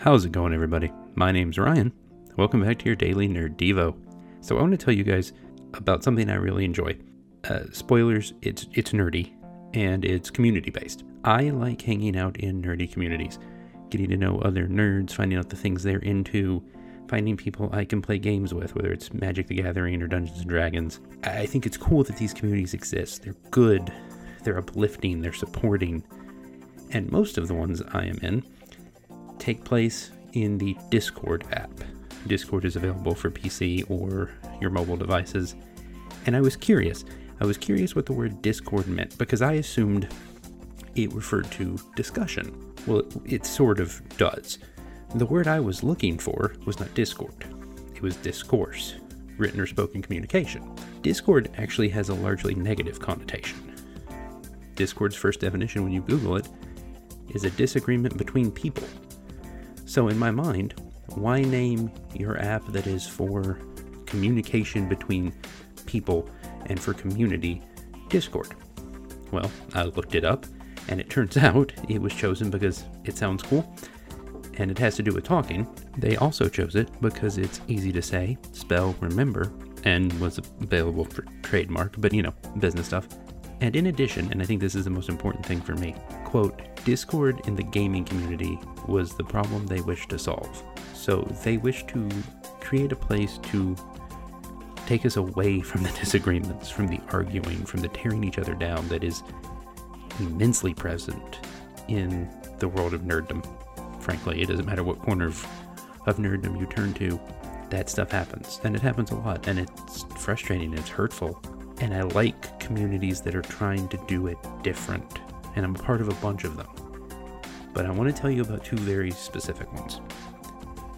How's it going, everybody? My name's Ryan. Welcome back to your daily Nerd Devo. So, I want to tell you guys about something I really enjoy. Uh, spoilers, it's it's nerdy and it's community based. I like hanging out in nerdy communities, getting to know other nerds, finding out the things they're into, finding people I can play games with, whether it's Magic the Gathering or Dungeons and Dragons. I think it's cool that these communities exist. They're good, they're uplifting, they're supporting. And most of the ones I am in take place in the Discord app. Discord is available for PC or your mobile devices. And I was curious. I was curious what the word Discord meant because I assumed it referred to discussion. Well, it, it sort of does. The word I was looking for was not Discord, it was discourse, written or spoken communication. Discord actually has a largely negative connotation. Discord's first definition, when you Google it, is a disagreement between people. So, in my mind, why name your app that is for communication between people and for community Discord? Well, I looked it up, and it turns out it was chosen because it sounds cool and it has to do with talking. They also chose it because it's easy to say, spell, remember, and was available for trademark, but you know, business stuff. And in addition, and I think this is the most important thing for me, quote, Discord in the gaming community was the problem they wished to solve. So they wished to create a place to take us away from the disagreements, from the arguing, from the tearing each other down that is immensely present in the world of nerddom. Frankly, it doesn't matter what corner of, of nerddom you turn to, that stuff happens. And it happens a lot. And it's frustrating, and it's hurtful. And I like communities that are trying to do it different and I'm part of a bunch of them. But I want to tell you about two very specific ones.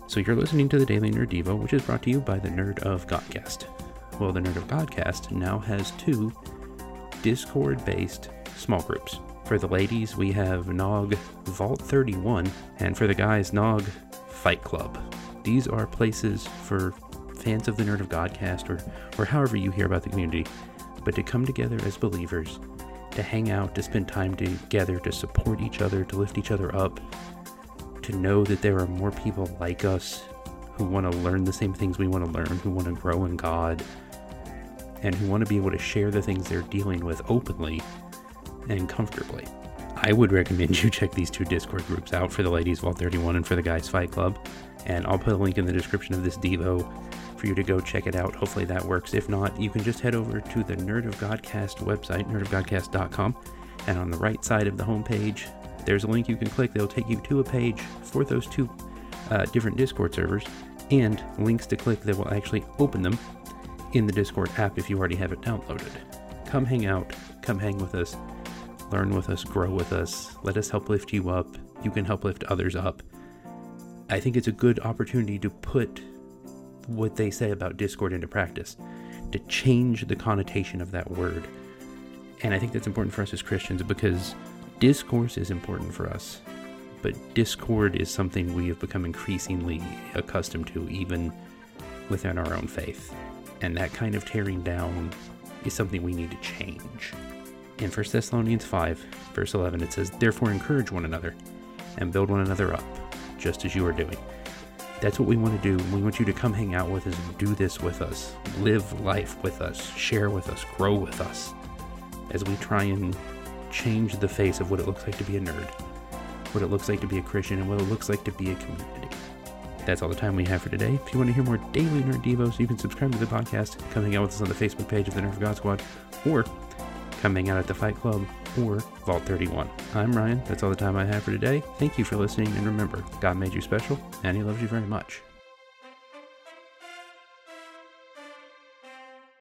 So you're listening to the Daily Nerd Devo, which is brought to you by the Nerd of Godcast. Well, the Nerd of Godcast now has two Discord-based small groups. For the ladies, we have Nog Vault 31, and for the guys, Nog Fight Club. These are places for fans of the Nerd of Godcast, or, or however you hear about the community, but to come together as believers to hang out, to spend time together, to support each other, to lift each other up, to know that there are more people like us who want to learn the same things we want to learn, who want to grow in God, and who want to be able to share the things they're dealing with openly and comfortably. I would recommend you check these two Discord groups out for the Ladies Vault 31 and for the Guys Fight Club. And I'll put a link in the description of this Devo for you to go check it out. Hopefully that works. If not, you can just head over to the Nerd of Godcast website, nerdofgodcast.com, and on the right side of the homepage, there's a link you can click. They'll take you to a page for those two uh, different Discord servers and links to click that will actually open them in the Discord app if you already have it downloaded. Come hang out, come hang with us, learn with us, grow with us, let us help lift you up. You can help lift others up. I think it's a good opportunity to put what they say about Discord into practice, to change the connotation of that word. And I think that's important for us as Christians because discourse is important for us, but discord is something we have become increasingly accustomed to, even within our own faith. And that kind of tearing down is something we need to change. In 1 Thessalonians 5, verse 11, it says, Therefore encourage one another and build one another up, just as you are doing. That's what we want to do. We want you to come hang out with us and do this with us. Live life with us, share with us, grow with us as we try and change the face of what it looks like to be a nerd, what it looks like to be a Christian, and what it looks like to be a community. That's all the time we have for today. If you want to hear more daily Nerd Devos, you can subscribe to the podcast, come hang out with us on the Facebook page of the Nerd God Squad, or come hang out at the Fight Club or Vault 31. I'm Ryan. That's all the time I have for today. Thank you for listening, and remember, God made you special, and He loves you very much.